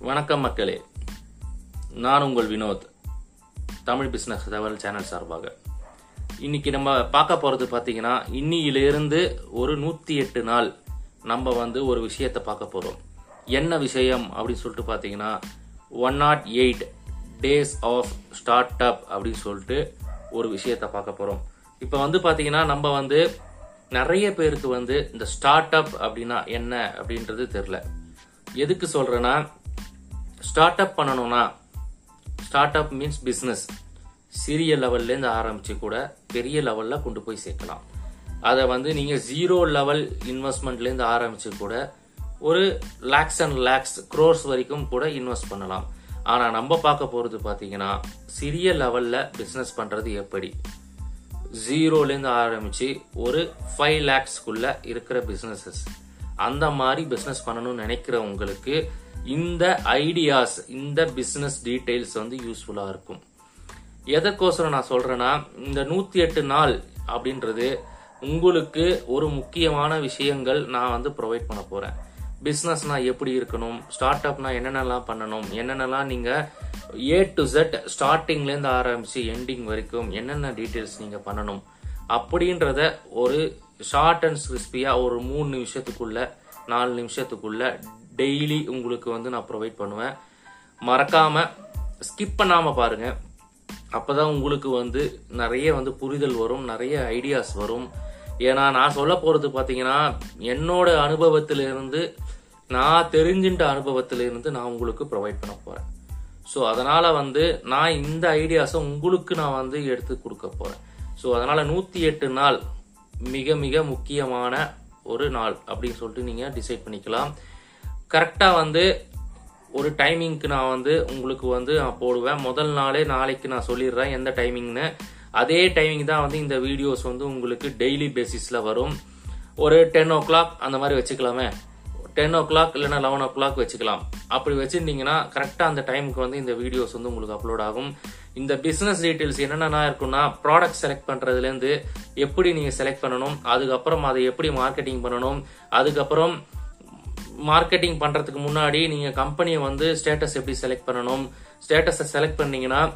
வணக்கம் மக்களே. நான் உங்கள் வினோத். தமிழ் பிஸ்னஸ் தகவல் சேனல் சார்பாக. இன்னைக்கு நம்ம பார்க்க போகிறது பார்த்தீங்கன்னா இன்னியிலிருந்து ஒரு நூற்றி எட்டு நாள் நம்ம வந்து ஒரு விஷயத்தை பார்க்க போகிறோம் என்ன விஷயம் அப்படின்னு சொல்லிட்டு பார்த்தீங்கன்னா one not eight days of start up அப்படின்னு சொல்லிட்டு ஒரு விஷயத்தை பார்க்க போகிறோம் இப்போ வந்து பார்த்தீங்கன்னா நம்ம வந்து நிறைய பேருக்கு வந்து இந்த ஸ்டார்ட் அப் அப்படின்னா என்ன அப்படின்றது தெரில எதுக்கு சொல்கிறேன்னா ஸ்டார்ட் அப் பண்ணணும்னா ஸ்டார்ட் அப் மீன்ஸ் பிஸ்னஸ் சிறிய லெவல்லேருந்து ஆரம்பிச்சு கூட பெரிய லெவலில் கொண்டு போய் சேர்க்கலாம். அதை வந்து நீங்கள் ஜீரோ லெவல் இன்வெஸ்ட்மெண்ட்லேருந்து ஆரம்பிச்சு கூட ஒரு லேக்ஸ் அண்ட் லேக்ஸ் க்ரோர்ஸ் வரைக்கும் கூட இன்வெஸ்ட் பண்ணலாம். ஆனால் நம்ம பார்க்க போகிறது பார்த்தீங்கன்னா சிறிய லெவலில் பிஸ்னஸ் பண்ணுறது எப்படி? ஜீரோலேருந்து ஆரம்பித்து ஒரு ஃபைவ் லேக்ஸ்க்குள்ளே இருக்கிற பிஸ்னஸஸ் அந்த மாதிரி பிஸ்னஸ் பண்ணணும்னு நினைக்கிற உங்களுக்கு இந்த ஐடியாஸ் இந்த பிஸ்னஸ் டீட்டெயில்ஸ் வந்து யூஸ்ஃபுல்லாக இருக்கும். எதற்கோசரம் நான் சொல்கிறேன்னா இந்த நூற்றி எட்டு நாள் அப்படின்றது உங்களுக்கு ஒரு முக்கியமான விஷயங்கள் நான் வந்து ப்ரொவைட் பண்ண போகிறேன் பிஸ்னஸ்னால் எப்படி இருக்கணும்? ஸ்டார்ட் அப்னா என்னென்னலாம் பண்ணணும்? என்னென்னலாம் நீங்கள் ஏ டு ஜெட் ஸ்டார்டிங்லேருந்து ஆரம்பிச்சு எண்டிங் வரைக்கும் என்னென்ன டீட்டெயில்ஸ் நீங்கள் பண்ணணும்? அப்படின்றத ஒரு ஷார்ட் அண்ட் கிறிஸ்பியாக ஒரு மூணு நிமிஷத்துக்குள்ளே நாலு நிமிஷத்துக்குள்ள டெய்லி உங்களுக்கு வந்து நான் ப்ரொவைட் பண்ணுவேன். மறக்காம ஸ்கிப் பண்ணாம பாருங்க. அப்பதான் உங்களுக்கு வந்து நிறைய வந்து புரிதல் வரும் நிறைய ஐடியாஸ் வரும். ஏன்னா நான் சொல்ல போகிறது பார்த்தீங்கன்னா என்னோட அனுபவத்திலிருந்து நான் தெரிஞ்சின்ற அனுபவத்திலிருந்து நான் உங்களுக்கு ப்ரொவைட் பண்ண போகிறேன் ஸோ அதனால் வந்து நான் இந்த ஐடியாஸை உங்களுக்கு நான் வந்து எடுத்து கொடுக்க போகிறேன் ஸோ அதனால் நூற்றி எட்டு நாள் மிக மிக முக்கியமான ஒரு நாள் அப்படின்னு சொல்லிட்டு நீங்க டிசைட் பண்ணிக்கலாம். கரெக்டா வந்து ஒரு டைமிங்க்கு நான் வந்து உங்களுக்கு வந்து நான் போடுவேன். முதல் நாளே நாளைக்கு நான் சொல்லிடுறேன் எந்த டைமிங்னு அதே டைமிங் தான் வந்து இந்த வீடியோஸ் வந்து உங்களுக்கு டெய்லி பேசிஸில் வரும். ஒரு டென் ஓ கிளாக் அந்த மாதிரி வச்சுக்கலாமே. டென் ஓ கிளாக் இல்லைனா லெவன் ஓ கிளாக் வச்சுக்கலாம். அப்படி வச்சுருந்தீங்கன்னா கரெக்டாக அந்த டைமுக்கு வந்து இந்த வீடியோஸ் வந்து உங்களுக்கு அப்லோட் ஆகும். இந்த பிஸ்னஸ் டீட்டெயில்ஸ் என்னென்ன இருக்குன்னா ப்ராடக்ட் செலக்ட் பண்ணுறதுலேருந்து எப்படி நீங்கள் செலக்ட் பண்ணணும் அதுக்கப்புறம் அதை எப்படி மார்க்கெட்டிங் பண்ணணும் அதுக்கப்புறம் மார்க்கெட்டிங் பண்ணுறதுக்கு முன்னாடி நீங்கள் கம்பெனியை வந்து ஸ்டேட்டஸ் எப்படி செலக்ட் பண்ணணும் ஸ்டேட்டஸை செலக்ட் பண்ணிங்கன்னா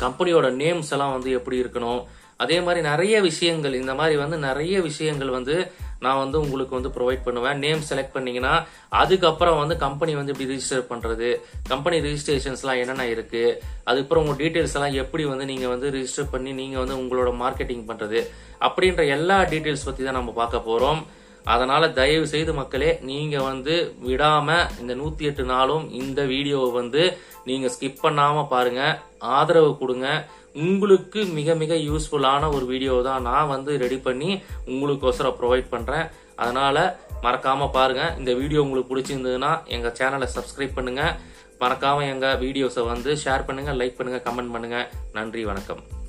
கம்பெனியோட நேம்ஸ் எல்லாம் வந்து எப்படி இருக்கணும் அதே மாதிரி நிறைய விஷயங்கள் இந்த மாதிரி வந்து நிறைய விஷயங்கள் வந்து நான் வந்து உங்களுக்கு வந்து ப்ரொவைட் பண்ணுவேன். நேம் செலக்ட் பண்ணீங்கன்னா அதுக்கப்புறம் வந்து கம்பெனி வந்து இப்படி ரிஜிஸ்டர் பண்ணுறது கம்பெனி ரிஜிஸ்ட்ரேஷன்ஸ்லாம் என்னென்ன இருக்குது அதுக்கப்புறம் உங்கள் டீட்டெயில்ஸ் எல்லாம் எப்படி வந்து நீங்கள் வந்து ரிஜிஸ்டர் பண்ணி நீங்கள் வந்து உங்களோட மார்க்கெட்டிங் பண்ணுறது அப்படின்ற எல்லா டீட்டெயில்ஸ் பற்றி தான் நம்ம பார்க்க போகிறோம் அதனால் தயவு செய்து மக்களே நீங்கள் வந்து விடாமல் இந்த நூற்றி எட்டு நாளும் இந்த வீடியோவை வந்து நீங்கள் ஸ்கிப் பண்ணாமல் பாருங்க. ஆதரவு கொடுங்க. உங்களுக்கு மிக மிக யூஸ்ஃபுல்லான ஒரு வீடியோ தான் நான் வந்து ரெடி பண்ணி உங்களுக்கோசரம் ப்ரொவைட் பண்ணுறேன் அதனால் மறக்காமல் பாருங்கள் இந்த வீடியோ உங்களுக்கு பிடிச்சிருந்ததுன்னா எங்கள் சேனலை சப்ஸ்கிரைப் பண்ணுங்கள் மறக்காமல் எங்கள் வீடியோஸை வந்து ஷேர் பண்ணுங்கள் லைக் பண்ணுங்கள் கமெண்ட் பண்ணுங்கள் நன்றி வணக்கம்.